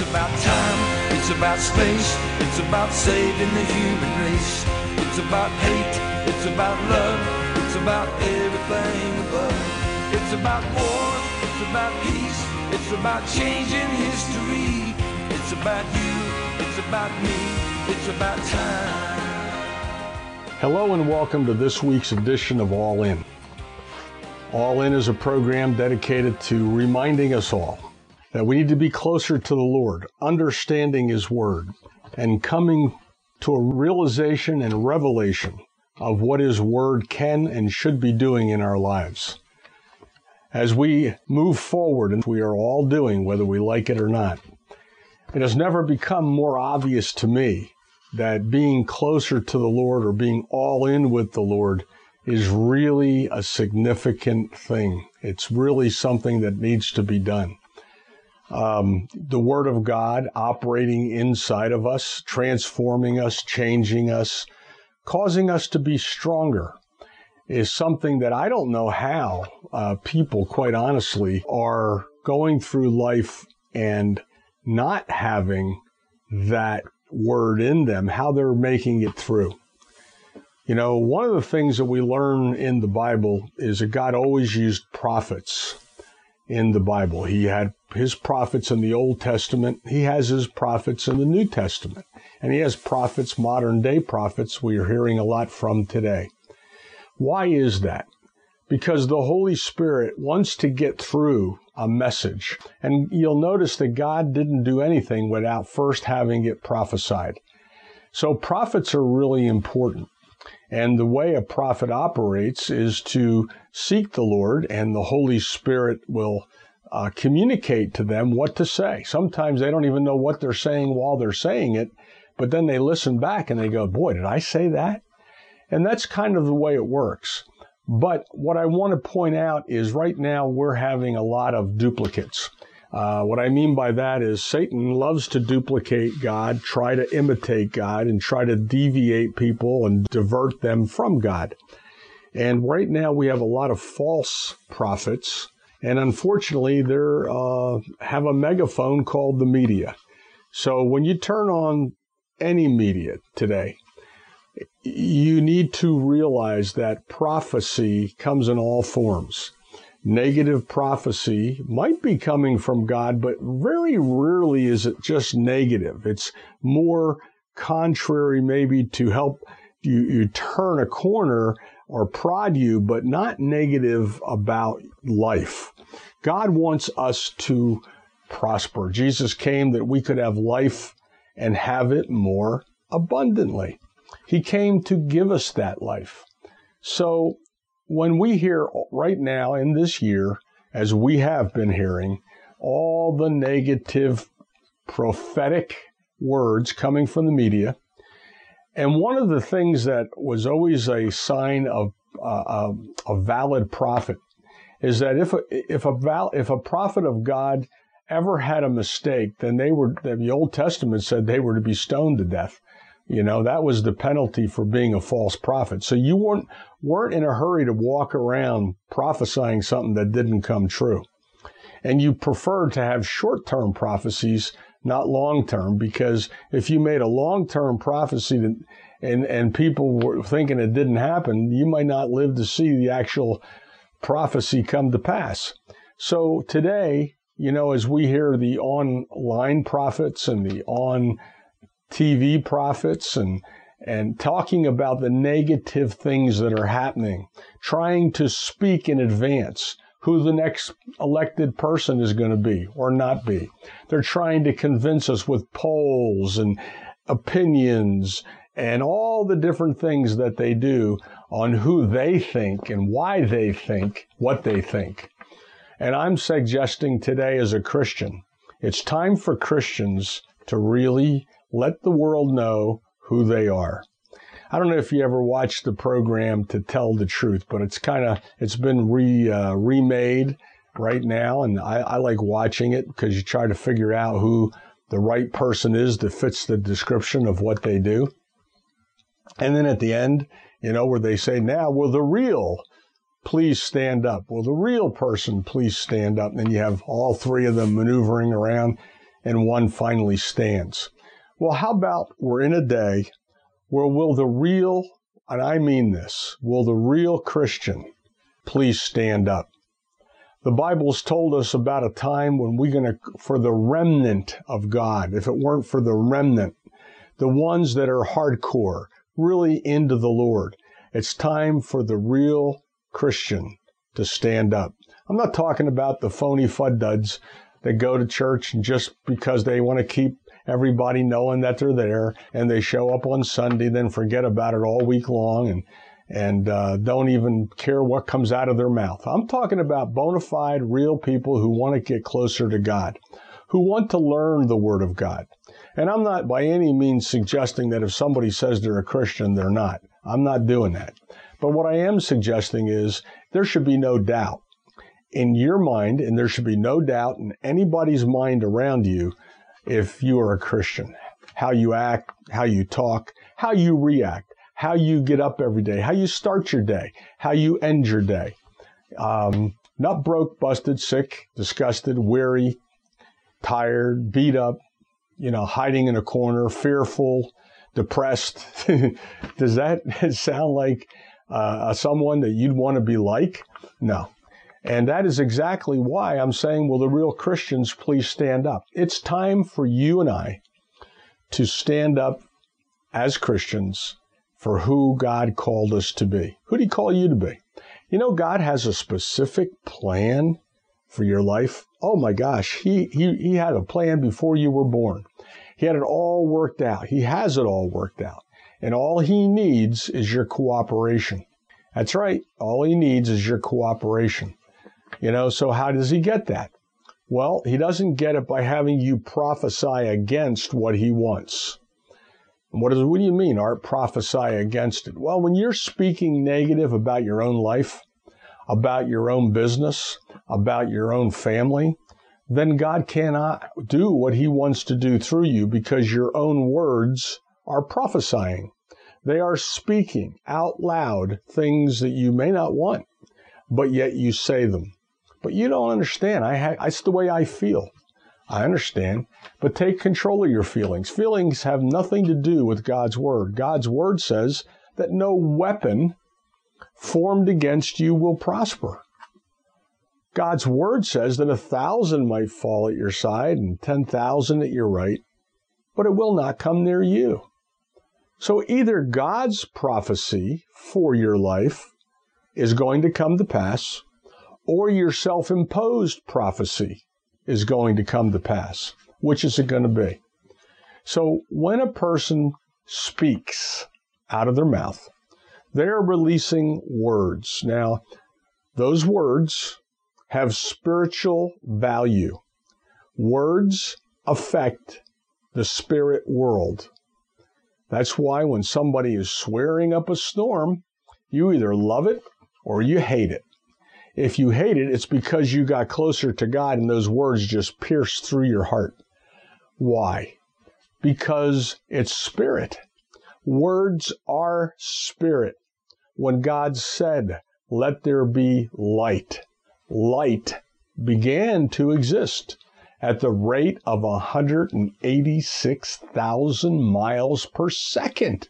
It's about time, it's about space, it's about saving the human race. It's about hate, it's about love, it's about everything above. It's about war, it's about peace, it's about changing history. It's about you, it's about me, it's about time. Hello and welcome to this week's edition of All In. All In is a program dedicated to reminding us all that we need to be closer to the Lord, understanding His Word, and coming to a realization and revelation of what His Word can and should be doing in our lives. As we move forward, and we are all doing, whether we like it or not, it has never become more obvious to me that being closer to the Lord or being all in with the Lord is really a significant thing. It's really something that needs to be done. Um, the Word of God operating inside of us, transforming us, changing us, causing us to be stronger is something that I don't know how uh, people, quite honestly, are going through life and not having that word in them, how they're making it through. You know, one of the things that we learn in the Bible is that God always used prophets in the Bible. He had his prophets in the Old Testament, he has his prophets in the New Testament, and he has prophets, modern day prophets, we are hearing a lot from today. Why is that? Because the Holy Spirit wants to get through a message. And you'll notice that God didn't do anything without first having it prophesied. So prophets are really important. And the way a prophet operates is to seek the Lord, and the Holy Spirit will uh, communicate to them what to say. Sometimes they don't even know what they're saying while they're saying it, but then they listen back and they go, Boy, did I say that? And that's kind of the way it works. But what I want to point out is right now we're having a lot of duplicates. Uh, what I mean by that is Satan loves to duplicate God, try to imitate God, and try to deviate people and divert them from God. And right now we have a lot of false prophets, and unfortunately they uh, have a megaphone called the media. So when you turn on any media today, you need to realize that prophecy comes in all forms. Negative prophecy might be coming from God, but very rarely is it just negative. It's more contrary, maybe to help you, you turn a corner or prod you, but not negative about life. God wants us to prosper. Jesus came that we could have life and have it more abundantly. He came to give us that life. So when we hear right now in this year, as we have been hearing, all the negative prophetic words coming from the media, and one of the things that was always a sign of uh, a, a, valid prophet is that if a, if a val, if a prophet of God ever had a mistake, then they were the Old Testament said they were to be stoned to death. You know, that was the penalty for being a false prophet. So you weren't, weren't in a hurry to walk around prophesying something that didn't come true. And you preferred to have short term prophecies, not long term, because if you made a long term prophecy that, and, and people were thinking it didn't happen, you might not live to see the actual prophecy come to pass. So today, you know, as we hear the online prophets and the on TV prophets and and talking about the negative things that are happening, trying to speak in advance who the next elected person is going to be or not be. They're trying to convince us with polls and opinions and all the different things that they do on who they think and why they think what they think. And I'm suggesting today as a Christian, it's time for Christians to really let the world know who they are. I don't know if you ever watched the program to tell the truth, but it's kind of it's been re uh, remade right now, and I, I like watching it because you try to figure out who the right person is that fits the description of what they do. And then at the end, you know, where they say, "Now, will the real please stand up? Will the real person please stand up?" And then you have all three of them maneuvering around and one finally stands. Well, how about we're in a day where will the real, and I mean this, will the real Christian please stand up? The Bible's told us about a time when we're going to, for the remnant of God, if it weren't for the remnant, the ones that are hardcore, really into the Lord, it's time for the real Christian to stand up. I'm not talking about the phony fudduds that go to church just because they want to keep everybody knowing that they're there and they show up on Sunday, then forget about it all week long and and uh, don't even care what comes out of their mouth. I'm talking about bona fide, real people who want to get closer to God, who want to learn the Word of God. And I'm not by any means suggesting that if somebody says they're a Christian, they're not. I'm not doing that. But what I am suggesting is there should be no doubt in your mind, and there should be no doubt in anybody's mind around you if you are a Christian. How you act, how you talk, how you react, how you get up every day, how you start your day, how you end your day. Um, not broke, busted, sick, disgusted, weary, tired, beat up, you know, hiding in a corner, fearful, depressed. Does that sound like uh, someone that you'd want to be like? No. And that is exactly why I'm saying, will the real Christians please stand up? It's time for you and I to stand up as Christians for who God called us to be. Who did He call you to be? You know, God has a specific plan for your life. Oh my gosh, He, He, he had a plan before you were born. He had it all worked out. He has it all worked out. And all He needs is your cooperation. That's right. All He needs is your cooperation. You know, so how does he get that? Well, he doesn't get it by having you prophesy against what he wants. What, is, what do you mean, Art? Prophesy against it? Well, when you're speaking negative about your own life, about your own business, about your own family, then God cannot do what he wants to do through you because your own words are prophesying. They are speaking out loud things that you may not want, but yet you say them. But you don't understand. I ha- that's the way I feel. I understand. But take control of your feelings. Feelings have nothing to do with God's word. God's word says that no weapon formed against you will prosper. God's word says that a thousand might fall at your side and 10,000 at your right, but it will not come near you. So either God's prophecy for your life is going to come to pass, or your self imposed prophecy is going to come to pass. Which is it going to be? So when a person speaks out of their mouth, they are releasing words. Now, those words have spiritual value. Words affect the spirit world. That's why when somebody is swearing up a storm, you either love it or you hate it. If you hate it, it's because you got closer to God and those words just pierced through your heart. Why? Because it's spirit. Words are spirit. When God said, let there be light, light began to exist at the rate of 186,000 miles per second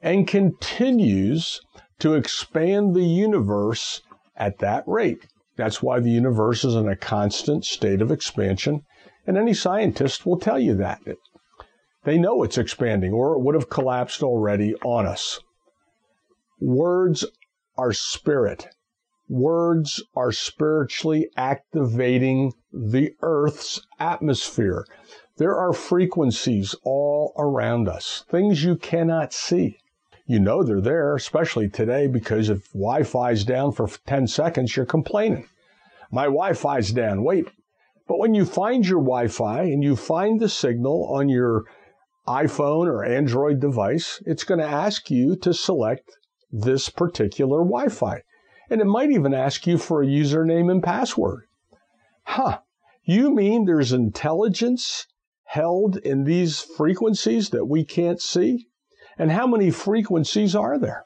and continues to expand the universe at that rate. That's why the universe is in a constant state of expansion, and any scientist will tell you that. They know it's expanding, or it would have collapsed already on us. Words are spirit. Words are spiritually activating the Earth's atmosphere. There are frequencies all around us, things you cannot see you know they're there, especially today, because if Wi Fi's down for 10 seconds, you're complaining. My Wi Fi's down. Wait. But when you find your Wi Fi and you find the signal on your iPhone or Android device, it's going to ask you to select this particular Wi Fi. And it might even ask you for a username and password. Huh. You mean there's intelligence held in these frequencies that we can't see? And how many frequencies are there?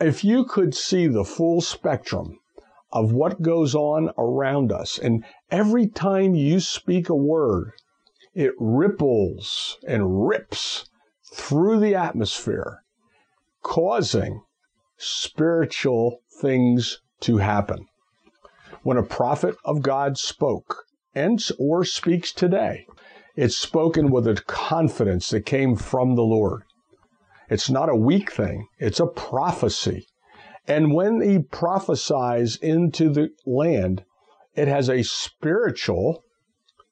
If you could see the full spectrum of what goes on around us. And every time you speak a word, it ripples and rips through the atmosphere, causing spiritual things to happen. When a prophet of God spoke and or speaks today, it's spoken with a confidence that came from the Lord. It's not a weak thing, it's a prophecy. And when he prophesies into the land, it has a spiritual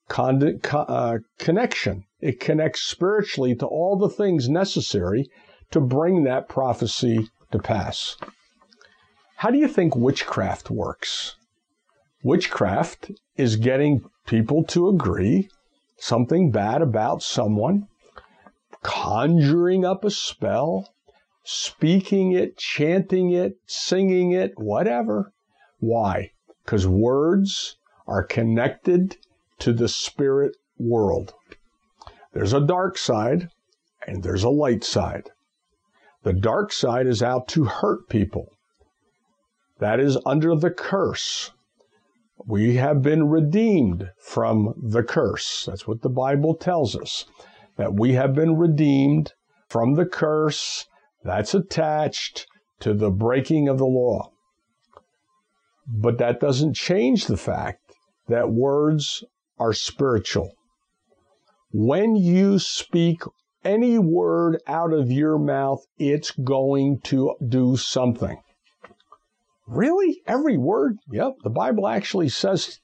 con- uh, connection. It connects spiritually to all the things necessary to bring that prophecy to pass. How do you think witchcraft works? Witchcraft is getting people to agree something bad about someone, conjuring up a spell, speaking it, chanting it, singing it, whatever. Why? Because words are connected to the spirit world. There's a dark side and there's a light side. The dark side is out to hurt people. That is under the curse. We have been redeemed from the curse. That's what the Bible tells us. That we have been redeemed from the curse that's attached to the breaking of the law. But that doesn't change the fact that words are spiritual. When you speak any word out of your mouth, it's going to do something. Really? Every word? Yep. The Bible actually says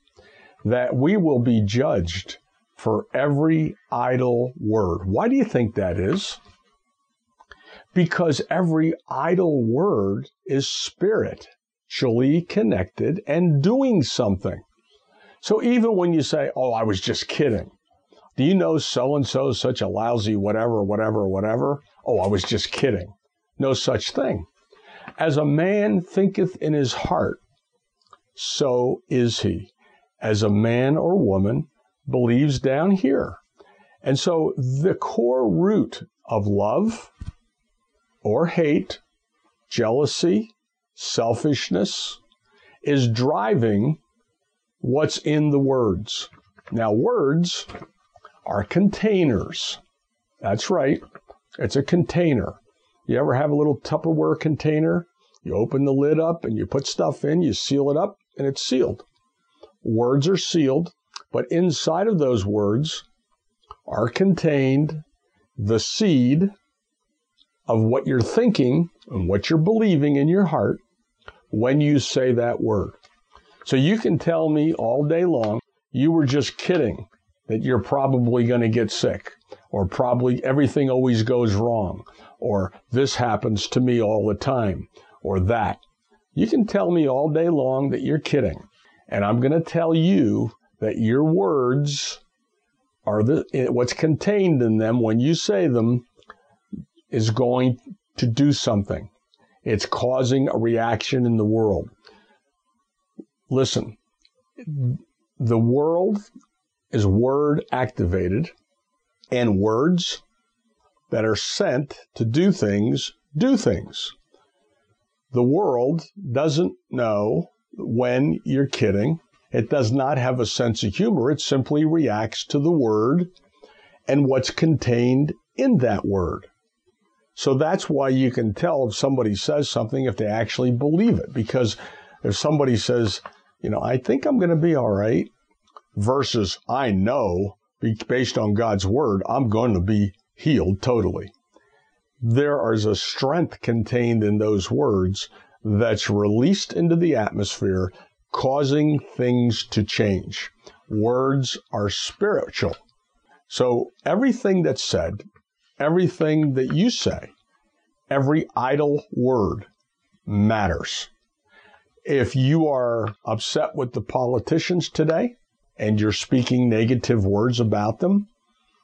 that we will be judged for every idle word. Why do you think that is? because every idle word is spiritually connected and doing something. So even when you say, Oh, I was just kidding, do you know so and so is such a lousy whatever, whatever, whatever? Oh, I was just kidding. No such thing. As a man thinketh in his heart, so is he. As a man or woman believes down here. And so the core root of love, or hate, jealousy, selfishness is driving what's in the words. Now, words are containers. That's right, it's a container. You ever have a little Tupperware container? You open the lid up and you put stuff in, you seal it up, and it's sealed. Words are sealed, but inside of those words are contained the seed of what you're thinking and what you're believing in your heart when you say that word. So you can tell me all day long, you were just kidding that you're probably going to get sick, or probably everything always goes wrong, or this happens to me all the time, or that. You can tell me all day long that you're kidding. And I'm going to tell you that your words are the, what's contained in them when you say them is going to do something. It's causing a reaction in the world. Listen, the world is word activated, and words that are sent to do things do things. The world doesn't know when you're kidding. It does not have a sense of humor. It simply reacts to the word and what's contained in that word. So that's why you can tell if somebody says something if they actually believe it. Because if somebody says, you know, I think I'm going to be all right, versus I know based on God's word, I'm going to be healed totally. There is a strength contained in those words that's released into the atmosphere, causing things to change. Words are spiritual. So everything that's said everything that you say, every idle word matters. If you are upset with the politicians today and you're speaking negative words about them,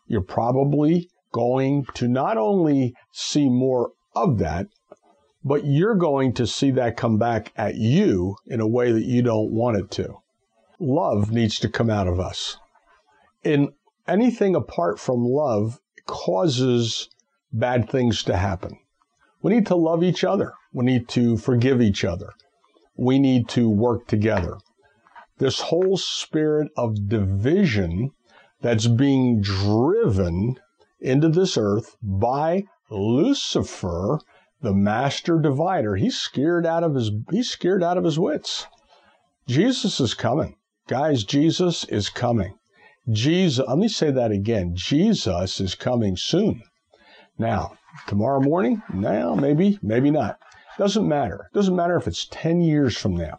you're probably going to not only see more of that, but you're going to see that come back at you in a way that you don't want it to. Love needs to come out of us. In anything apart from love causes bad things to happen. We need to love each other. We need to forgive each other. we need to work together. This whole spirit of division that's being driven into this earth by Lucifer, the master divider, he's scared out of his he's scared out of his wits. Jesus is coming. Guys, Jesus is coming. Jesus, let me say that again. Jesus is coming soon. Now, tomorrow morning? Now, maybe, maybe not. Doesn't matter. Doesn't matter if it's 10 years from now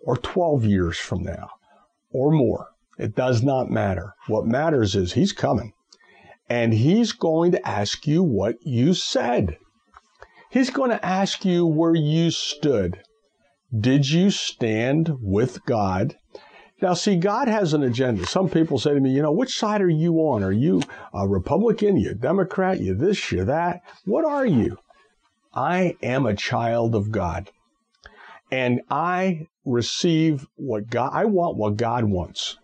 or 12 years from now or more. It does not matter. What matters is he's coming and he's going to ask you what you said. He's going to ask you where you stood. Did you stand with God? Now, see, God has an agenda. Some people say to me, you know, which side are you on? Are you a Republican? You a Democrat? You this? You that? What are you? I am a child of God. And I receive what God, I want what God wants,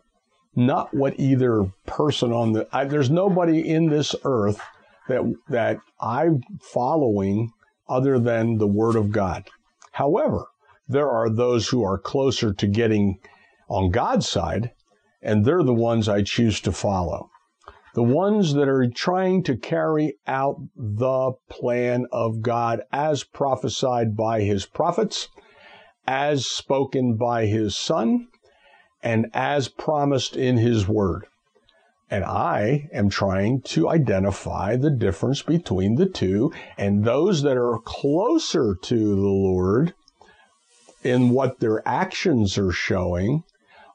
not what either person on the, I, there's nobody in this earth that, that I'm following other than the Word of God. However, there are those who are closer to getting on God's side, and they're the ones I choose to follow. The ones that are trying to carry out the plan of God as prophesied by his prophets, as spoken by his son, and as promised in his word. And I am trying to identify the difference between the two and those that are closer to the Lord in what their actions are showing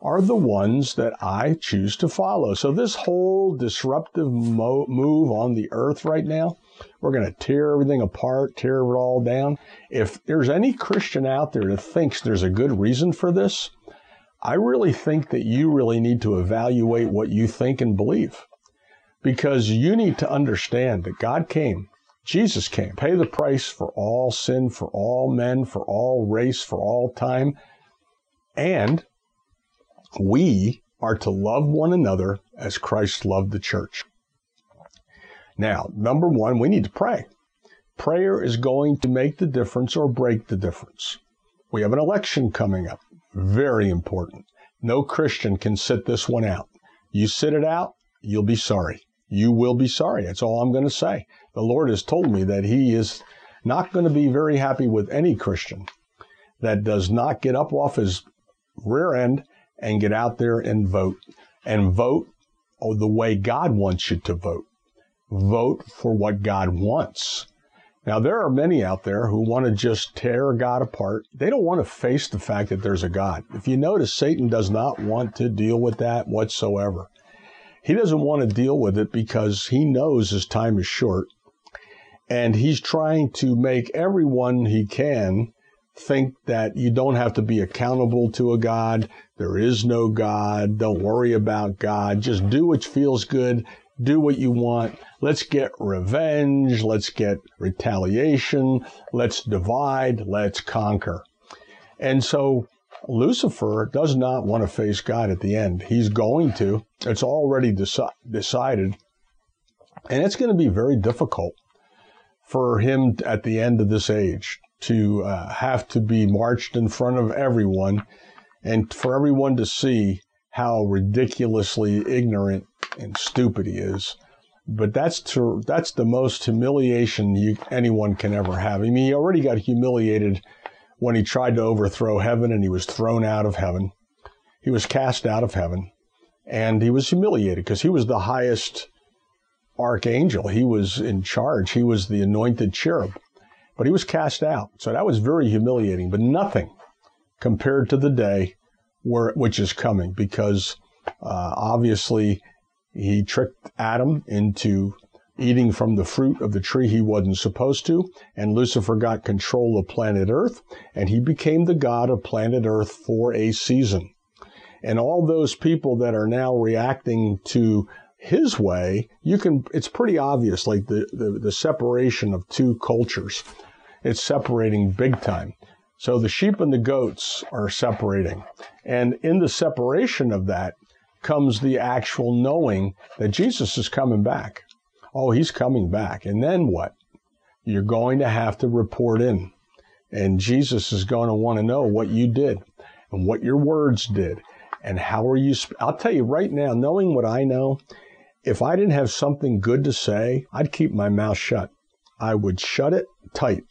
are the ones that I choose to follow. So this whole disruptive mo- move on the earth right now, we're going to tear everything apart, tear it all down. If there's any Christian out there that thinks there's a good reason for this, I really think that you really need to evaluate what you think and believe. Because you need to understand that God came Jesus came, pay the price for all sin, for all men, for all race, for all time. And we are to love one another as Christ loved the church. Now, number one, we need to pray. Prayer is going to make the difference or break the difference. We have an election coming up. Very important. No Christian can sit this one out. You sit it out, you'll be sorry. You will be sorry. That's all I'm going to say the Lord has told me that He is not going to be very happy with any Christian that does not get up off his rear end and get out there and vote and vote the way God wants you to vote. Vote for what God wants. Now, there are many out there who want to just tear God apart. They don't want to face the fact that there's a God. If you notice, Satan does not want to deal with that whatsoever. He doesn't want to deal with it because he knows his time is short and he's trying to make everyone he can think that you don't have to be accountable to a God. There is no God. Don't worry about God. Just do what feels good. Do what you want. Let's get revenge. Let's get retaliation. Let's divide. Let's conquer. And so Lucifer does not want to face God at the end. He's going to. It's already deci- decided. And it's going to be very difficult for him at the end of this age to uh, have to be marched in front of everyone and for everyone to see how ridiculously ignorant and stupid he is. But that's to, that's the most humiliation you, anyone can ever have. I mean, he already got humiliated when he tried to overthrow heaven and he was thrown out of heaven. He was cast out of heaven and he was humiliated because he was the highest archangel. He was in charge. He was the anointed cherub, but he was cast out. So that was very humiliating, but nothing compared to the day where, which is coming because uh, obviously he tricked Adam into eating from the fruit of the tree he wasn't supposed to, and Lucifer got control of planet Earth, and he became the god of planet Earth for a season. And all those people that are now reacting to his way, you can, it's pretty obvious, like the, the, the separation of two cultures. It's separating big time. So the sheep and the goats are separating. And in the separation of that comes the actual knowing that Jesus is coming back. Oh, he's coming back. And then what? You're going to have to report in. And Jesus is going to want to know what you did and what your words did and how are you. Sp- I'll tell you right now, knowing what I know, if I didn't have something good to say, I'd keep my mouth shut. I would shut it tight.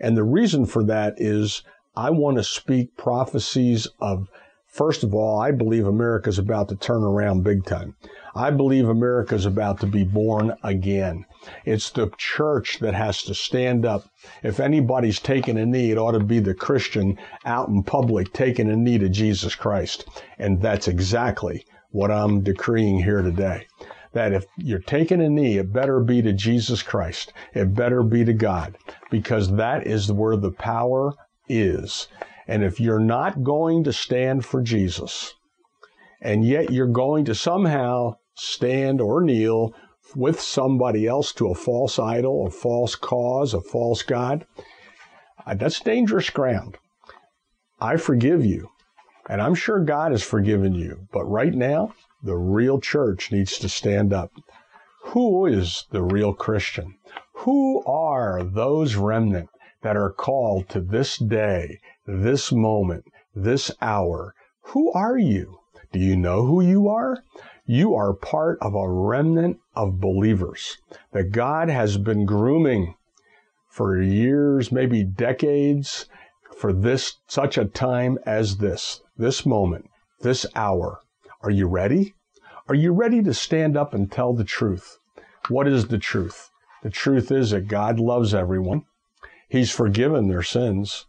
And the reason for that is I want to speak prophecies of First of all, I believe America's about to turn around big time. I believe America's about to be born again. It's the church that has to stand up. If anybody's taking a knee, it ought to be the Christian out in public taking a knee to Jesus Christ. And that's exactly what I'm decreeing here today. That if you're taking a knee, it better be to Jesus Christ. It better be to God because that is where the power is. And if you're not going to stand for Jesus, and yet you're going to somehow stand or kneel with somebody else to a false idol, a false cause, a false God, uh, that's dangerous ground. I forgive you, and I'm sure God has forgiven you, but right now, the real church needs to stand up. Who is the real Christian? Who are those remnant that are called to this day, this moment, this hour. Who are you? Do you know who you are? You are part of a remnant of believers that God has been grooming for years, maybe decades, for this, such a time as this, this moment, this hour. Are you ready? Are you ready to stand up and tell the truth? What is the truth? The truth is that God loves everyone. He's forgiven their sins,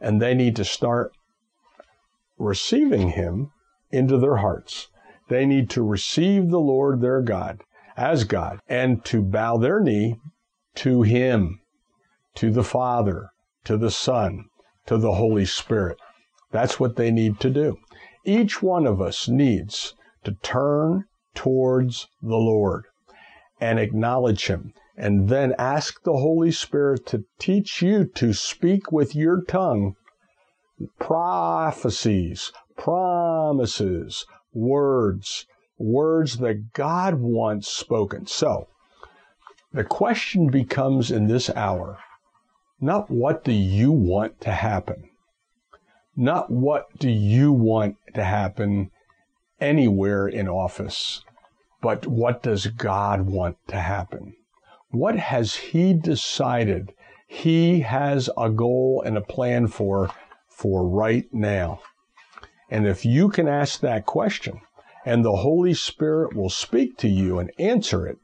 and they need to start receiving Him into their hearts. They need to receive the Lord their God as God and to bow their knee to Him, to the Father, to the Son, to the Holy Spirit. That's what they need to do. Each one of us needs to turn towards the Lord and acknowledge Him and then ask the Holy Spirit to teach you to speak with your tongue prophecies, promises, words, words that God wants spoken. So, the question becomes in this hour not what do you want to happen, not what do you want to happen anywhere in office, but what does God want to happen? What has He decided He has a goal and a plan for for right now? And if you can ask that question and the Holy Spirit will speak to you and answer it,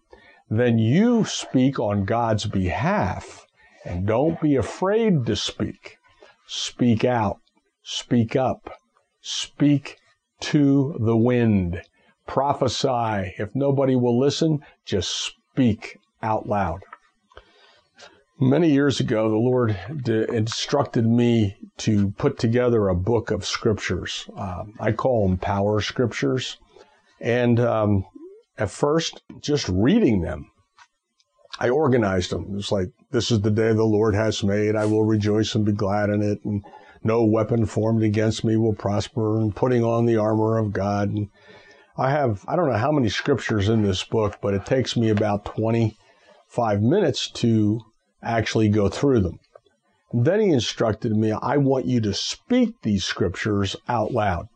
then you speak on God's behalf and don't be afraid to speak. Speak out, speak up, speak to the wind, prophesy. If nobody will listen, just speak out loud. Many years ago, the Lord instructed me to put together a book of scriptures. Um, I call them power scriptures. And um, at first, just reading them, I organized them. It's like, this is the day the Lord has made. I will rejoice and be glad in it. And no weapon formed against me will prosper. And putting on the armor of God. And I have, I don't know how many scriptures in this book, but it takes me about 20 five minutes to actually go through them. And then he instructed me, I want you to speak these scriptures out loud.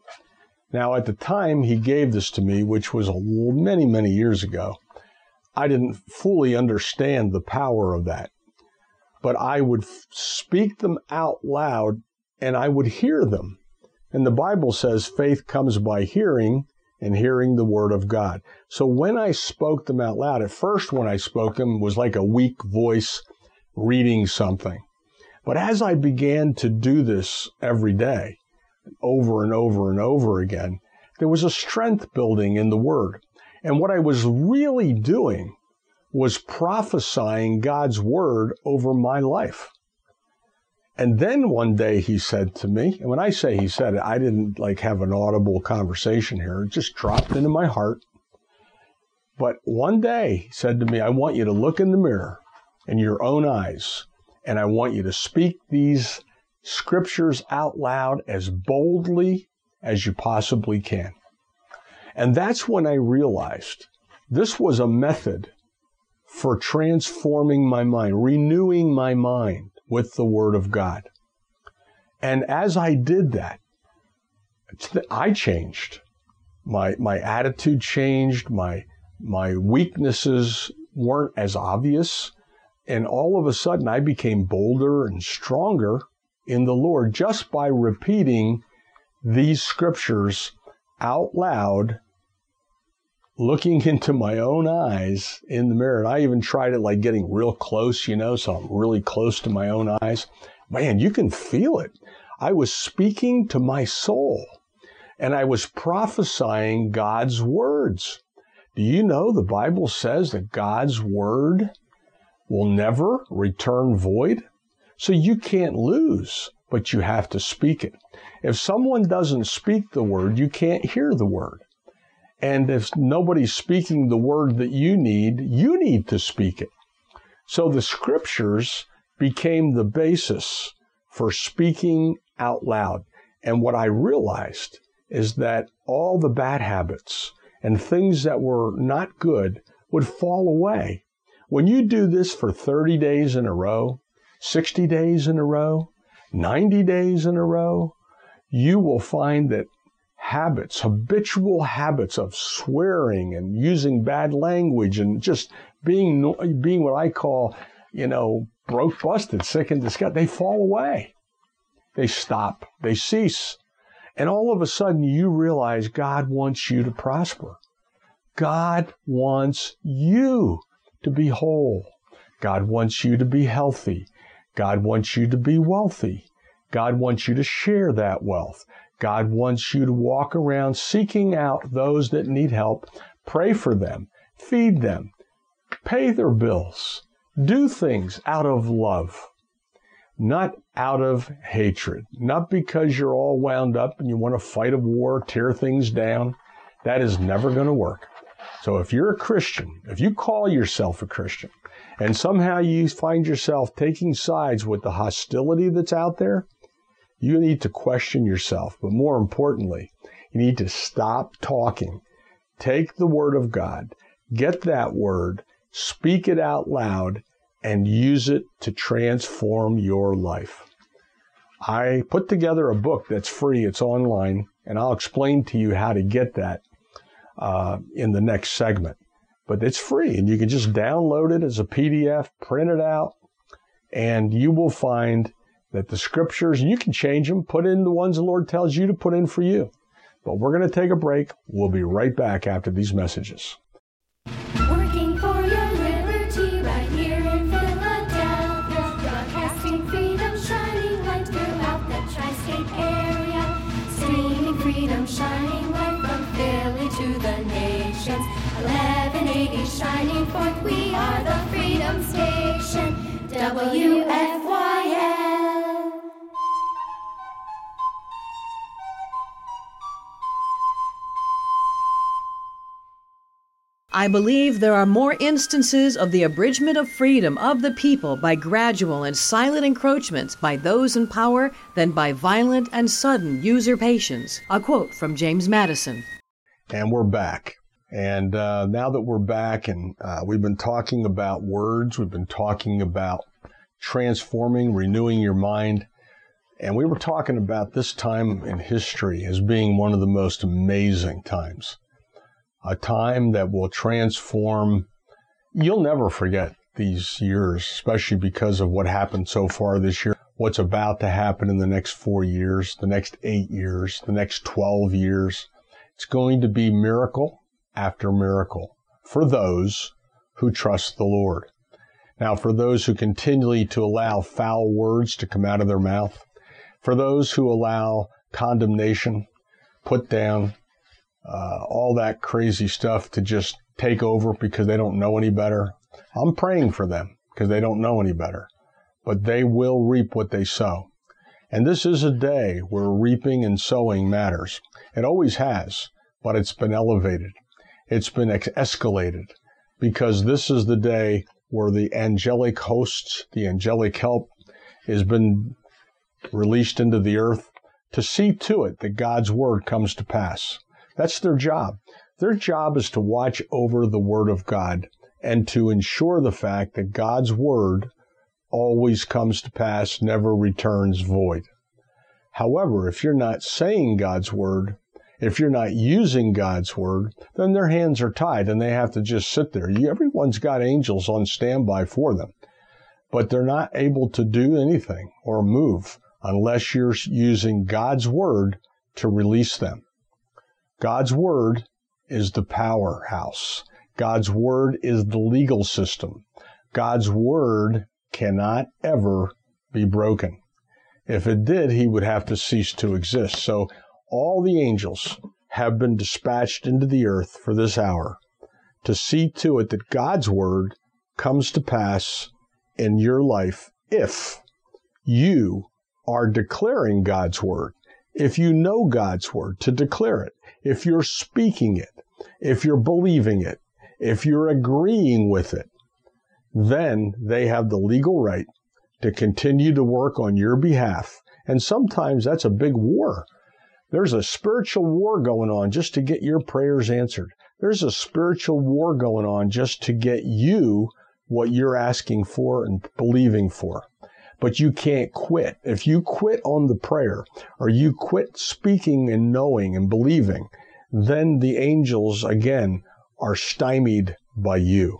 Now, at the time he gave this to me, which was many, many years ago, I didn't fully understand the power of that. But I would speak them out loud and I would hear them. And the Bible says faith comes by hearing and hearing the word of God. So when I spoke them out loud, at first when I spoke them was like a weak voice reading something. But as I began to do this every day, over and over and over again, there was a strength building in the word. And what I was really doing was prophesying God's word over my life. And then one day he said to me, and when I say he said it, I didn't like have an audible conversation here. It just dropped into my heart. But one day he said to me, I want you to look in the mirror in your own eyes, and I want you to speak these scriptures out loud as boldly as you possibly can. And that's when I realized this was a method for transforming my mind, renewing my mind with the Word of God. And as I did that, I changed. My, my attitude changed. My, my weaknesses weren't as obvious. And all of a sudden, I became bolder and stronger in the Lord just by repeating these scriptures out loud, looking into my own eyes in the mirror. And I even tried it like getting real close, you know, so I'm really close to my own eyes. Man, you can feel it. I was speaking to my soul and I was prophesying God's words. Do you know the Bible says that God's word will never return void? So you can't lose, but you have to speak it. If someone doesn't speak the word, you can't hear the word. And if nobody's speaking the word that you need, you need to speak it. So the scriptures became the basis for speaking out loud. And what I realized is that all the bad habits and things that were not good would fall away. When you do this for 30 days in a row, 60 days in a row, 90 days in a row, you will find that habits, habitual habits of swearing and using bad language and just being, being what I call, you know, broke, busted, sick, and disgusted, they fall away. They stop. They cease. And all of a sudden you realize God wants you to prosper. God wants you to be whole. God wants you to be healthy. God wants you to be wealthy. God wants you to share that wealth. God wants you to walk around seeking out those that need help, pray for them, feed them, pay their bills, do things out of love, not out of hatred, not because you're all wound up and you want to fight a war, tear things down. That is never going to work. So if you're a Christian, if you call yourself a Christian, and somehow you find yourself taking sides with the hostility that's out there, you need to question yourself. But more importantly, you need to stop talking. Take the word of God, get that word, speak it out loud, and use it to transform your life. I put together a book that's free, it's online, and I'll explain to you how to get that uh, in the next segment but it's free and you can just download it as a PDF, print it out, and you will find that the scriptures, you can change them, put in the ones the Lord tells you to put in for you. But we're going to take a break. We'll be right back after these messages. I believe there are more instances of the abridgment of freedom of the people by gradual and silent encroachments by those in power than by violent and sudden usurpations. A quote from James Madison. And we're back. And uh, now that we're back and uh, we've been talking about words, we've been talking about transforming, renewing your mind. And we were talking about this time in history as being one of the most amazing times. A time that will transform. You'll never forget these years, especially because of what happened so far this year, what's about to happen in the next four years, the next eight years, the next 12 years. It's going to be miracle after miracle for those who trust the Lord. Now, for those who continually to allow foul words to come out of their mouth, for those who allow condemnation, put down, uh, all that crazy stuff to just take over because they don't know any better, I'm praying for them because they don't know any better. But they will reap what they sow. And this is a day where reaping and sowing matters. It always has, but it's been elevated it's been ex- escalated because this is the day where the angelic hosts, the angelic help, has been released into the earth to see to it that God's word comes to pass. That's their job. Their job is to watch over the word of God and to ensure the fact that God's word always comes to pass, never returns void. However, if you're not saying God's word, if you're not using God's word, then their hands are tied and they have to just sit there. Everyone's got angels on standby for them, but they're not able to do anything or move unless you're using God's word to release them. God's word is the powerhouse. God's word is the legal system. God's word cannot ever be broken. If it did, he would have to cease to exist. So all the angels have been dispatched into the earth for this hour to see to it that God's word comes to pass in your life if you are declaring God's word, if you know God's word, to declare it, if you're speaking it, if you're believing it, if you're agreeing with it, then they have the legal right to continue to work on your behalf. And sometimes that's a big war. There's a spiritual war going on just to get your prayers answered. There's a spiritual war going on just to get you what you're asking for and believing for. But you can't quit. If you quit on the prayer or you quit speaking and knowing and believing, then the angels again are stymied by you.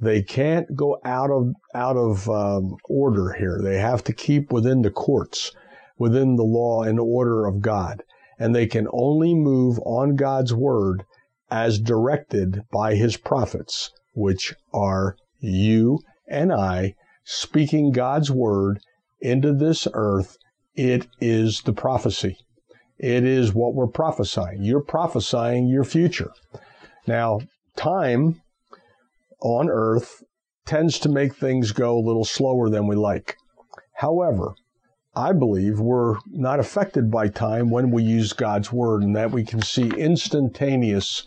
They can't go out of out of um, order here. They have to keep within the courts, within the law and order of God, and they can only move on God's word as directed by His prophets, which are you and I, speaking God's word into this earth. It is the prophecy. It is what we're prophesying. You're prophesying your future. Now, time on earth tends to make things go a little slower than we like. However, I believe we're not affected by time when we use God's word and that we can see instantaneous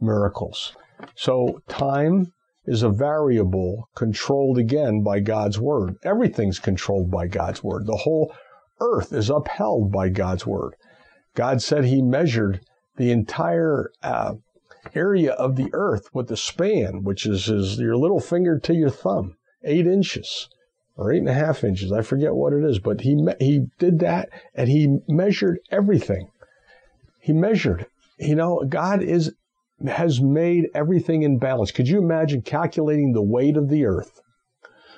miracles. So time is a variable controlled again by God's word. Everything's controlled by God's word. The whole earth is upheld by God's word. God said he measured the entire uh, area of the earth with the span, which is, is your little finger to your thumb, eight inches or eight and a half inches. I forget what it is, but he he did that and he measured everything. He measured. You know, God is has made everything in balance. Could you imagine calculating the weight of the earth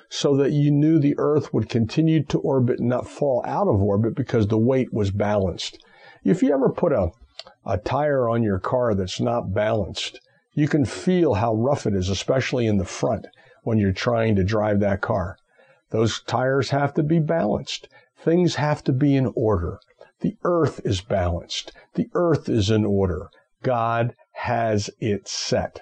so that you knew the earth would continue to orbit and not fall out of orbit because the weight was balanced? If you ever put a a tire on your car that's not balanced, you can feel how rough it is, especially in the front when you're trying to drive that car. Those tires have to be balanced. Things have to be in order. The earth is balanced. The earth is in order. God has it set.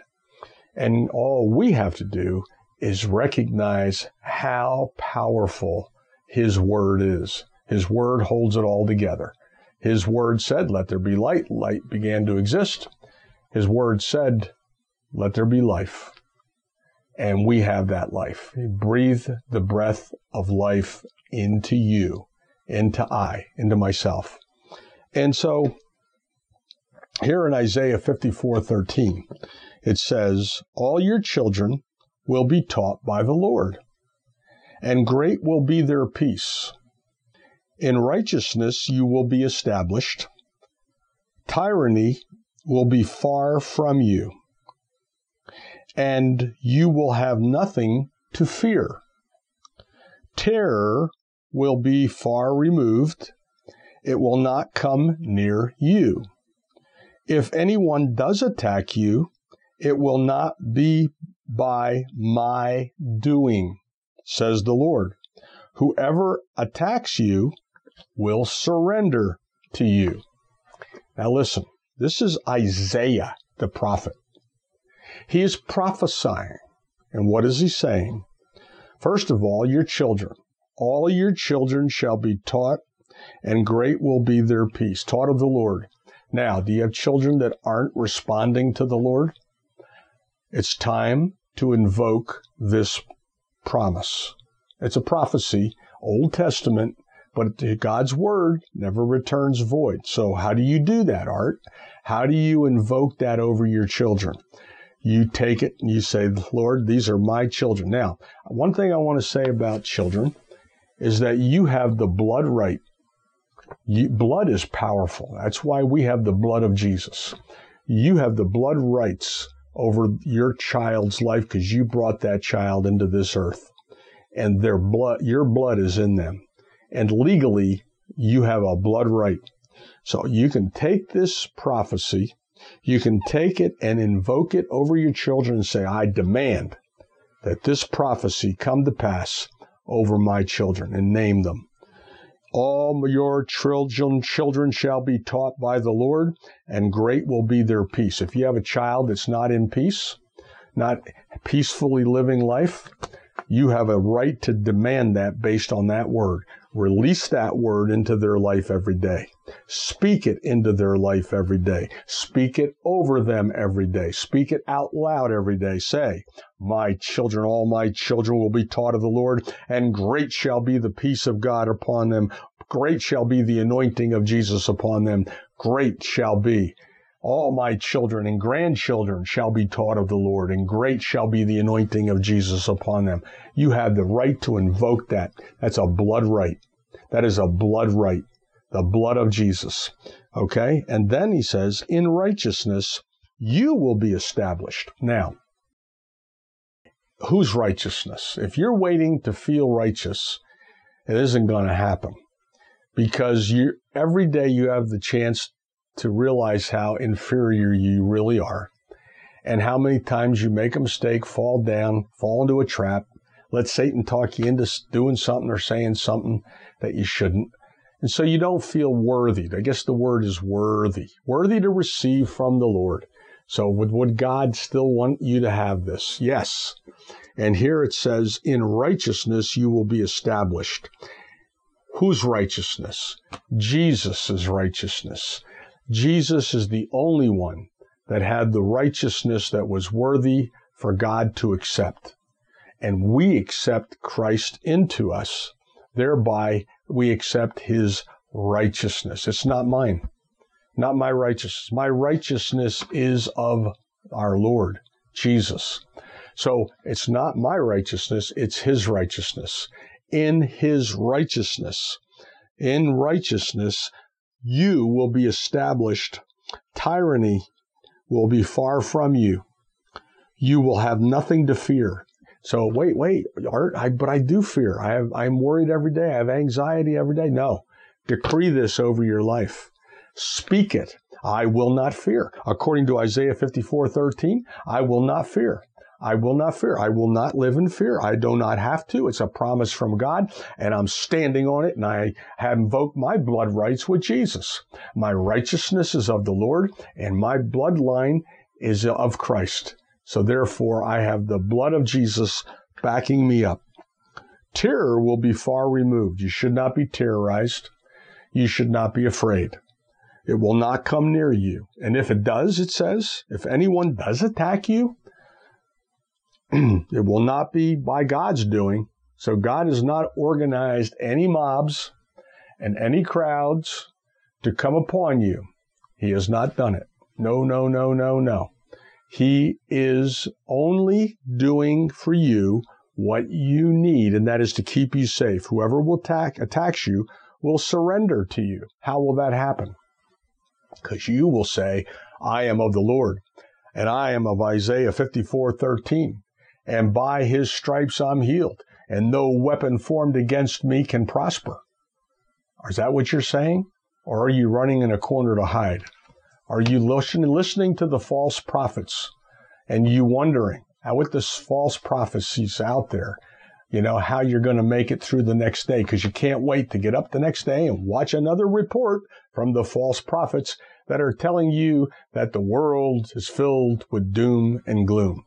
And all we have to do is recognize how powerful His Word is. His Word holds it all together. His Word said, Let there be light. Light began to exist. His Word said, Let there be life. And we have that life. He breathed the breath of life into you, into I, into myself. And so here in Isaiah 54:13, it says, "All your children will be taught by the Lord, and great will be their peace. In righteousness you will be established. Tyranny will be far from you, and you will have nothing to fear. Terror will be far removed, it will not come near you. If anyone does attack you, it will not be by my doing, says the Lord. Whoever attacks you will surrender to you. Now listen, this is Isaiah the prophet. He is prophesying. And what is he saying? First of all, your children. All your children shall be taught, and great will be their peace. Taught of the Lord. Now, do you have children that aren't responding to the Lord? It's time to invoke this promise. It's a prophecy, Old Testament, but God's word never returns void. So, how do you do that, Art? How do you invoke that over your children? You take it and you say, Lord, these are my children. Now, one thing I want to say about children is that you have the blood right blood is powerful. That's why we have the blood of Jesus. You have the blood rights over your child's life because you brought that child into this earth and their blood, your blood is in them. And legally, you have a blood right. So you can take this prophecy, you can take it and invoke it over your children and say, I demand that this prophecy come to pass over my children and name them. All your children, children shall be taught by the Lord, and great will be their peace. If you have a child that's not in peace, not peacefully living life, you have a right to demand that based on that word. Release that word into their life every day. Speak it into their life every day. Speak it over them every day. Speak it out loud every day. Say, My children, all my children will be taught of the Lord, and great shall be the peace of God upon them. Great shall be the anointing of Jesus upon them. Great shall be all my children and grandchildren shall be taught of the Lord, and great shall be the anointing of Jesus upon them. You have the right to invoke that. That's a blood right. That is a blood right. The blood of Jesus. Okay? And then he says, in righteousness, you will be established. Now, whose righteousness? If you're waiting to feel righteous, it isn't going to happen because you every day you have the chance to realize how inferior you really are and how many times you make a mistake, fall down, fall into a trap, let Satan talk you into doing something or saying something that you shouldn't. And so you don't feel worthy. I guess the word is worthy, worthy to receive from the Lord. So would, would God still want you to have this? Yes. And here it says, in righteousness you will be established. Whose righteousness? Jesus' righteousness. Jesus is the only one that had the righteousness that was worthy for God to accept. And we accept Christ into us. Thereby, we accept his righteousness. It's not mine, not my righteousness. My righteousness is of our Lord, Jesus. So it's not my righteousness, it's his righteousness. In his righteousness, in righteousness, you will be established. Tyranny will be far from you. You will have nothing to fear. So wait, wait, Art, I, but I do fear. I have, I'm worried every day. I have anxiety every day. No, decree this over your life. Speak it. I will not fear. According to Isaiah 54, 13, I will not fear. I will not fear. I will not live in fear. I do not have to. It's a promise from God, and I'm standing on it, and I have invoked my blood rights with Jesus. My righteousness is of the Lord, and my bloodline is of Christ. So therefore, I have the blood of Jesus backing me up. Terror will be far removed. You should not be terrorized. You should not be afraid. It will not come near you. And if it does, it says, if anyone does attack you, it will not be by God's doing. So God has not organized any mobs and any crowds to come upon you. He has not done it. No, no, no, no, no. He is only doing for you what you need, and that is to keep you safe. Whoever will attack, attacks you will surrender to you. How will that happen? Because you will say, I am of the Lord, and I am of Isaiah 54 13 and by his stripes I'm healed, and no weapon formed against me can prosper. Is that what you're saying? Or are you running in a corner to hide? Are you listening, to the false prophets and you wondering how with this false prophecies out there, you know, how you're going to make it through the next day because you can't wait to get up the next day and watch another report from the false prophets that are telling you that the world is filled with doom and gloom.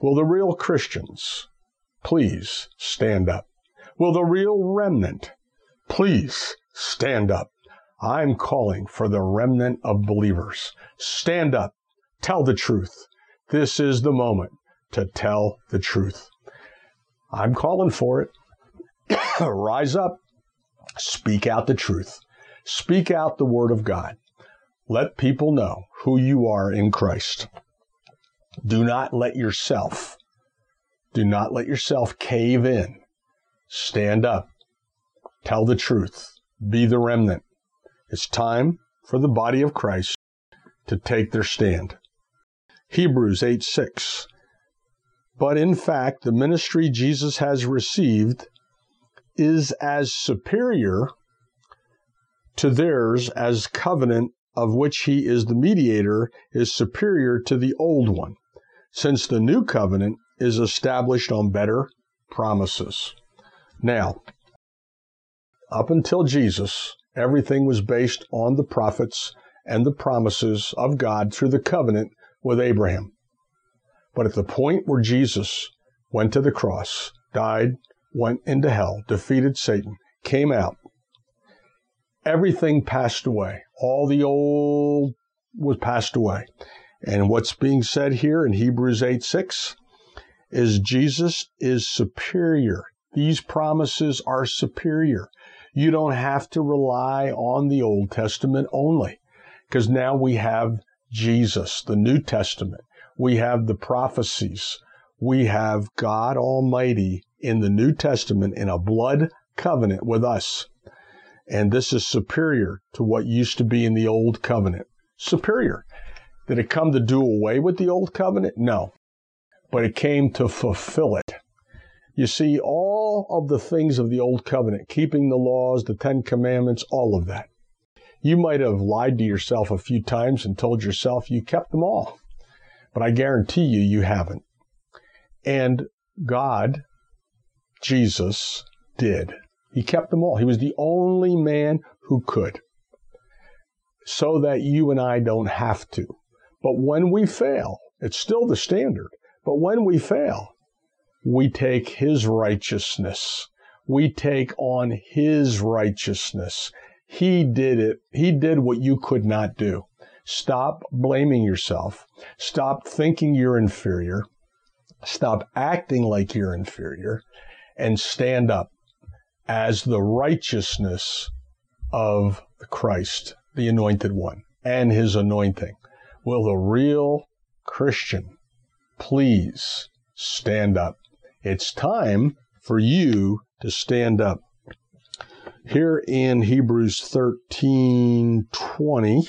Will the real Christians please stand up? Will the real remnant please stand up? I'm calling for the remnant of believers. Stand up. Tell the truth. This is the moment to tell the truth. I'm calling for it. Rise up. Speak out the truth. Speak out the word of God. Let people know who you are in Christ. Do not let yourself, do not let yourself cave in. Stand up. Tell the truth. Be the remnant. It's time for the body of Christ to take their stand. Hebrews 8 6. But in fact, the ministry Jesus has received is as superior to theirs as covenant of which he is the mediator is superior to the old one, since the new covenant is established on better promises. Now, up until Jesus, everything was based on the prophets and the promises of God through the covenant with Abraham. But at the point where Jesus went to the cross, died, went into hell, defeated Satan, came out, everything passed away. All the old was passed away. And what's being said here in Hebrews 8 6 is Jesus is superior. These promises are superior. You don't have to rely on the Old Testament only because now we have Jesus, the New Testament. We have the prophecies. We have God Almighty in the New Testament in a blood covenant with us. And this is superior to what used to be in the old covenant. Superior. Did it come to do away with the old covenant? No. But it came to fulfill it. You see, all of the things of the old covenant, keeping the laws, the Ten Commandments, all of that. You might have lied to yourself a few times and told yourself you kept them all. But I guarantee you, you haven't. And God, Jesus, did. He kept them all. He was the only man who could. So that you and I don't have to. But when we fail, it's still the standard. But when we fail, we take his righteousness. We take on his righteousness. He did it. He did what you could not do. Stop blaming yourself. Stop thinking you're inferior. Stop acting like you're inferior and stand up as the righteousness of the Christ, the anointed one, and his anointing. Will the real Christian please stand up? It's time for you to stand up. Here in Hebrews 13 20,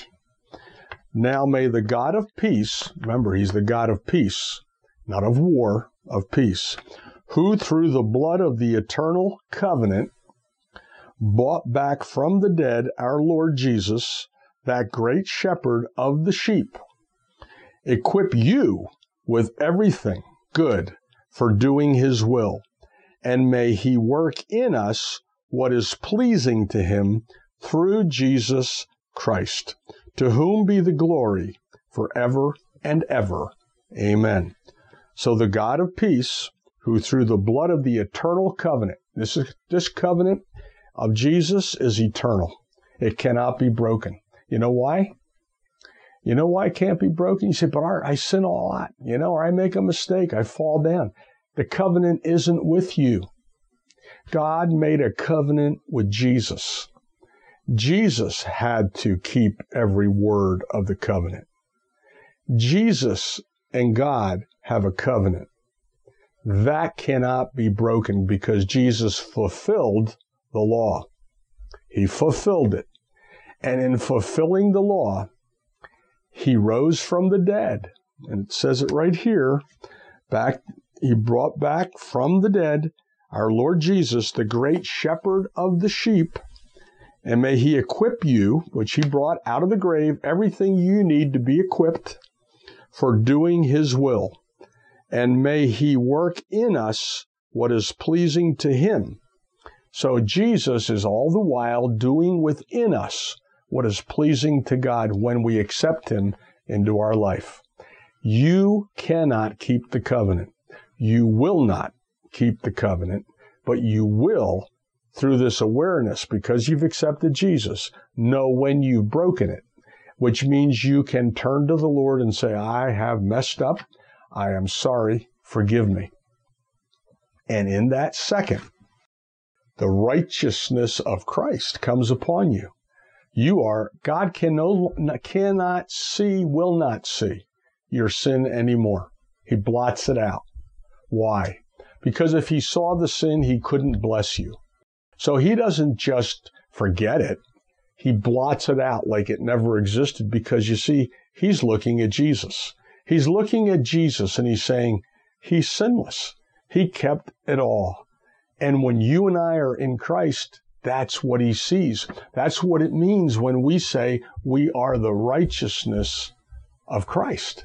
now may the God of peace, remember, he's the God of peace, not of war, of peace, who through the blood of the eternal covenant bought back from the dead our Lord Jesus, that great shepherd of the sheep, equip you with everything good for doing his will, and may he work in us what is pleasing to him through Jesus Christ, to whom be the glory forever and ever. Amen. So the God of peace, who through the blood of the eternal covenant, this is this covenant of Jesus is eternal. It cannot be broken. You know why? You know why it can't be broken? You say, but I sin a lot, you know, or I make a mistake, I fall down. The covenant isn't with you. God made a covenant with Jesus. Jesus had to keep every word of the covenant. Jesus and God have a covenant. That cannot be broken because Jesus fulfilled the law. He fulfilled it. And in fulfilling the law, he rose from the dead. And it says it right here. Back, he brought back from the dead our Lord Jesus, the great shepherd of the sheep. And may he equip you, which he brought out of the grave, everything you need to be equipped for doing his will. And may he work in us what is pleasing to him. So Jesus is all the while doing within us what is pleasing to God when we accept him into our life. You cannot keep the covenant. You will not keep the covenant, but you will, through this awareness, because you've accepted Jesus, know when you've broken it, which means you can turn to the Lord and say, I have messed up. I am sorry. Forgive me. And in that second, the righteousness of Christ comes upon you. You are, God can no, cannot see, will not see your sin anymore. He blots it out. Why? Because if he saw the sin, he couldn't bless you. So he doesn't just forget it. he blots it out like it never existed because you see, he's looking at Jesus. He's looking at Jesus and he's saying, He's sinless. He kept it all. And when you and I are in Christ, that's what he sees. That's what it means when we say we are the righteousness of Christ.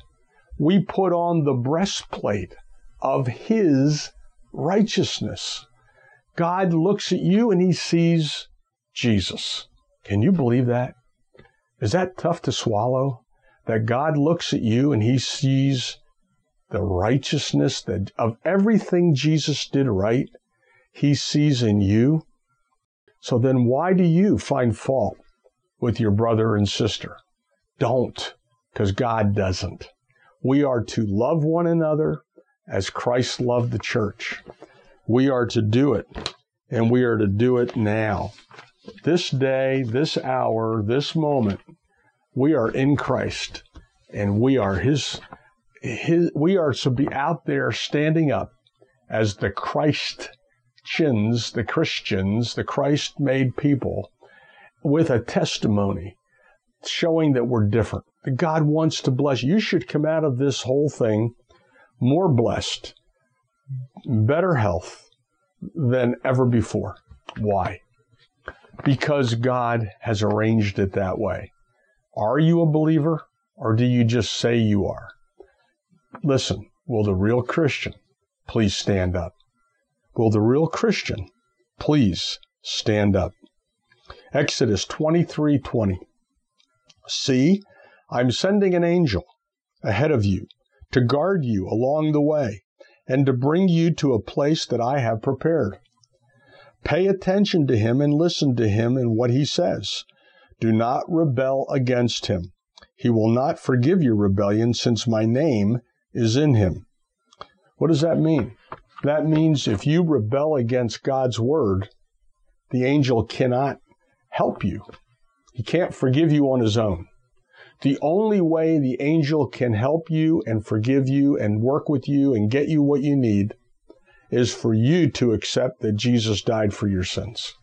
We put on the breastplate of his righteousness. God looks at you and he sees Jesus. Can you believe that? Is that tough to swallow? That God looks at you and he sees the righteousness that of everything Jesus did right, he sees in you. So then why do you find fault with your brother and sister? Don't, because God doesn't. We are to love one another as Christ loved the church. We are to do it, and we are to do it now. This day, this hour, this moment, we are in Christ, and we are His. His we are to be out there standing up as the Christ chins, the Christians, the Christ made people, with a testimony showing that we're different. God wants to bless you. You should come out of this whole thing more blessed, better health than ever before. Why? Because God has arranged it that way. Are you a believer or do you just say you are? Listen, will the real Christian please stand up? Will the real Christian please stand up? Exodus 23:20. See, I'm sending an angel ahead of you to guard you along the way and to bring you to a place that I have prepared. Pay attention to him and listen to him and what he says. Do not rebel against him. He will not forgive your rebellion since my name is in him. What does that mean? That means if you rebel against God's word, the angel cannot help you. He can't forgive you on his own. The only way the angel can help you and forgive you and work with you and get you what you need is for you to accept that Jesus died for your sins.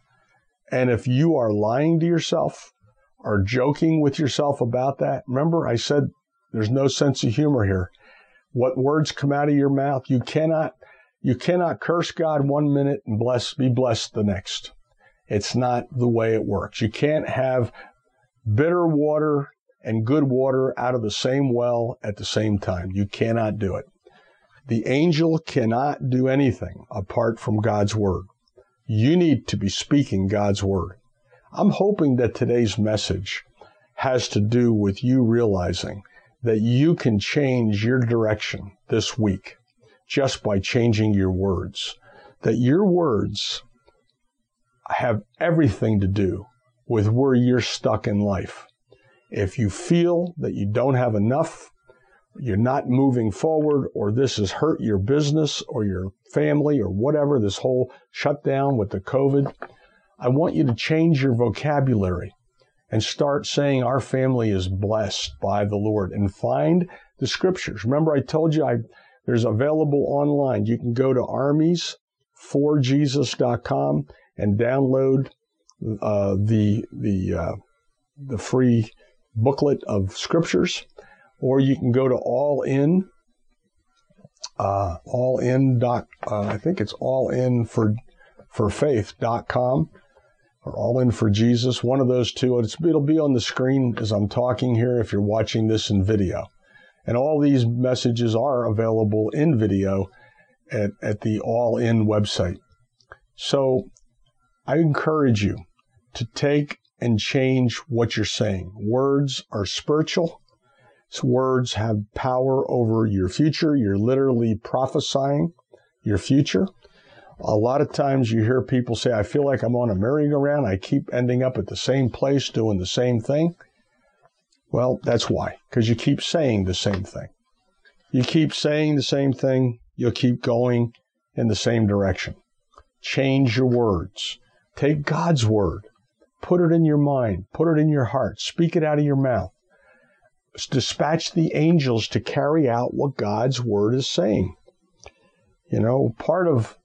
And if you are lying to yourself or joking with yourself about that, remember I said there's no sense of humor here. What words come out of your mouth, you cannot you cannot curse God one minute and bless, be blessed the next. It's not the way it works. You can't have bitter water and good water out of the same well at the same time. You cannot do it. The angel cannot do anything apart from God's word. You need to be speaking God's word. I'm hoping that today's message has to do with you realizing that you can change your direction this week just by changing your words. That your words have everything to do with where you're stuck in life. If you feel that you don't have enough, you're not moving forward, or this has hurt your business or your family or whatever, this whole shutdown with the COVID, I want you to change your vocabulary and start saying our family is blessed by the Lord and find the scriptures. Remember, I told you I there's available online. You can go to armies4jesus.com and download uh, the the uh, the free booklet of scriptures, or you can go to all in uh, all in dot uh, I think it's all in for for faith.com or all in for Jesus, one of those two. It's, it'll be on the screen as I'm talking here if you're watching this in video. And all these messages are available in video at, at the All In website. So I encourage you to take and change what you're saying. Words are spiritual. So words have power over your future. You're literally prophesying your future. A lot of times you hear people say, I feel like I'm on a merry-go-round. I keep ending up at the same place doing the same thing. Well, that's why, because you keep saying the same thing. You keep saying the same thing, you'll keep going in the same direction. Change your words. Take God's word, put it in your mind, put it in your heart, speak it out of your mouth. Dispatch the angels to carry out what God's word is saying. You know, part of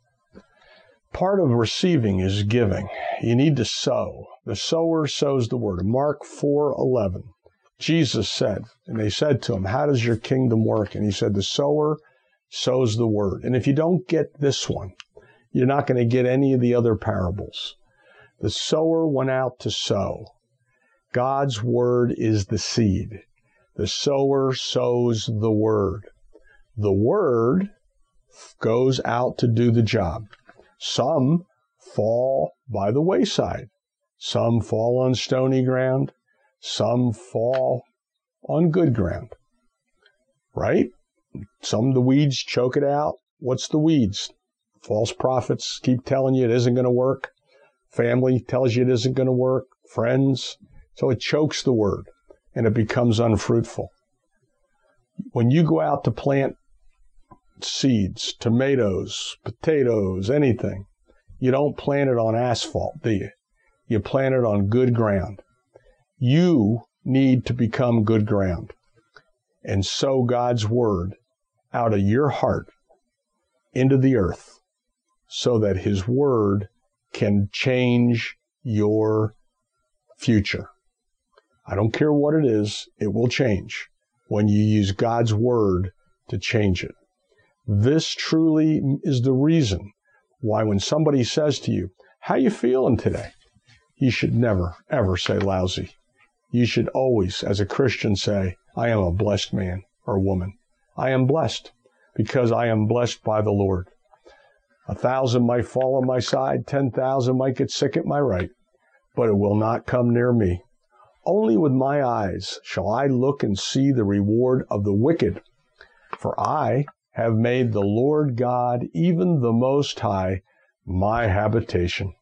part of receiving is giving. You need to sow. The sower sows the word. Mark 4:11. Jesus said, and they said to him, "How does your kingdom work?" And he said, "The sower sows the word." And if you don't get this one, you're not going to get any of the other parables. The sower went out to sow. God's word is the seed. The sower sows the word. The word goes out to do the job. Some fall by the wayside. Some fall on stony ground. Some fall on good ground. Right? Some the weeds choke it out. What's the weeds? False prophets keep telling you it isn't going to work. Family tells you it isn't going to work. Friends. So it chokes the word and it becomes unfruitful. When you go out to plant seeds, tomatoes, potatoes, anything, you don't plant it on asphalt, do you? You plant it on good ground. You need to become good ground and sow God's word out of your heart into the earth so that his word can change your future. I don't care what it is, it will change when you use God's word to change it. This truly is the reason why when somebody says to you, how you feeling today? You should never, ever say lousy. You should always, as a Christian, say, I am a blessed man or woman. I am blessed because I am blessed by the Lord. A thousand might fall on my side, ten thousand might get sick at my right, but it will not come near me. Only with my eyes shall I look and see the reward of the wicked. For I have made the Lord God, even the Most High, my habitation.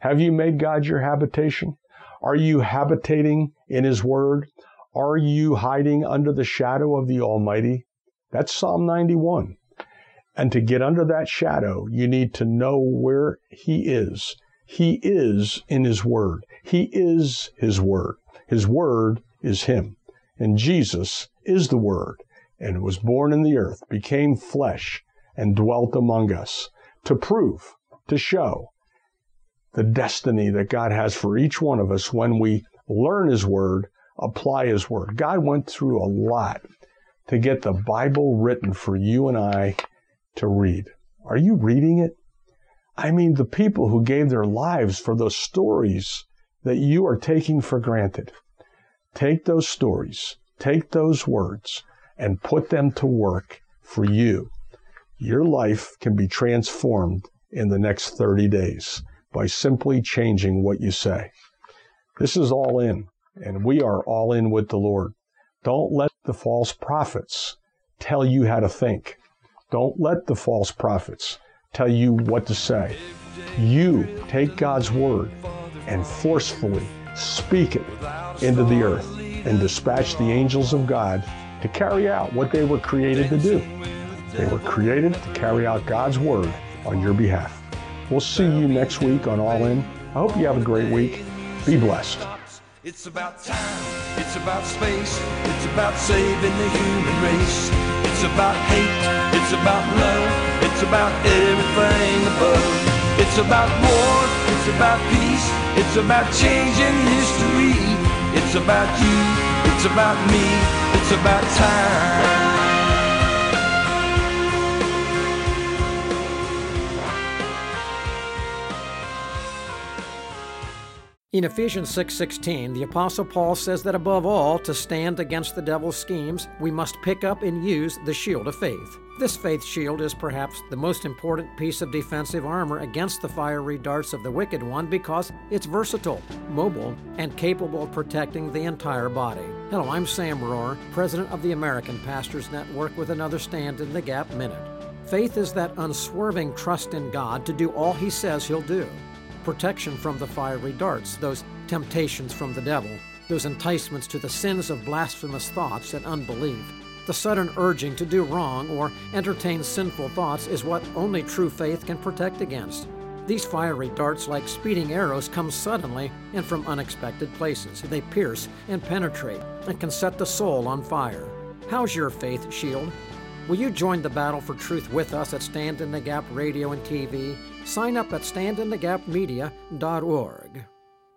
Have you made God your habitation? Are you habitating in His Word? Are you hiding under the shadow of the Almighty? That's Psalm 91. And to get under that shadow, you need to know where He is. He is in His Word. He is His Word. His Word is Him. And Jesus is the Word and was born in the earth, became flesh, and dwelt among us to prove, to show the destiny that God has for each one of us when we learn His Word, apply His Word. God went through a lot to get the Bible written for you and I to read. Are you reading it? I mean, the people who gave their lives for those stories that you are taking for granted. Take those stories, take those words, and put them to work for you. Your life can be transformed in the next 30 days by simply changing what you say. This is all in, and we are all in with the Lord. Don't let the false prophets tell you how to think. Don't let the false prophets tell you what to say. You take God's word and forcefully speak it into the earth and dispatch the angels of God to carry out what they were created to do. They were created to carry out God's word on your behalf. We'll see you next week on All In. I hope you have a great week. Be blessed. It's about time, it's about space, it's about saving the human race. It's about hate, it's about love, it's about everything above. It's about war, it's about peace, it's about changing history. It's about you, it's about me, it's about time. In Ephesians 6:16, the apostle Paul says that above all to stand against the devil's schemes, we must pick up and use the shield of faith. This faith shield is perhaps the most important piece of defensive armor against the fiery darts of the wicked one because it's versatile, mobile, and capable of protecting the entire body. Hello, I'm Sam Rohrer, president of the American Pastors Network with another Stand in the Gap minute. Faith is that unswerving trust in God to do all he says he'll do protection from the fiery darts, those temptations from the devil, those enticements to the sins of blasphemous thoughts and unbelief. The sudden urging to do wrong or entertain sinful thoughts is what only true faith can protect against. These fiery darts, like speeding arrows, come suddenly and from unexpected places. They pierce and penetrate and can set the soul on fire. How's your faith shield? Will you join the battle for truth with us at Stand in the Gap Radio and TV? Sign up at standinthegapmedia.org.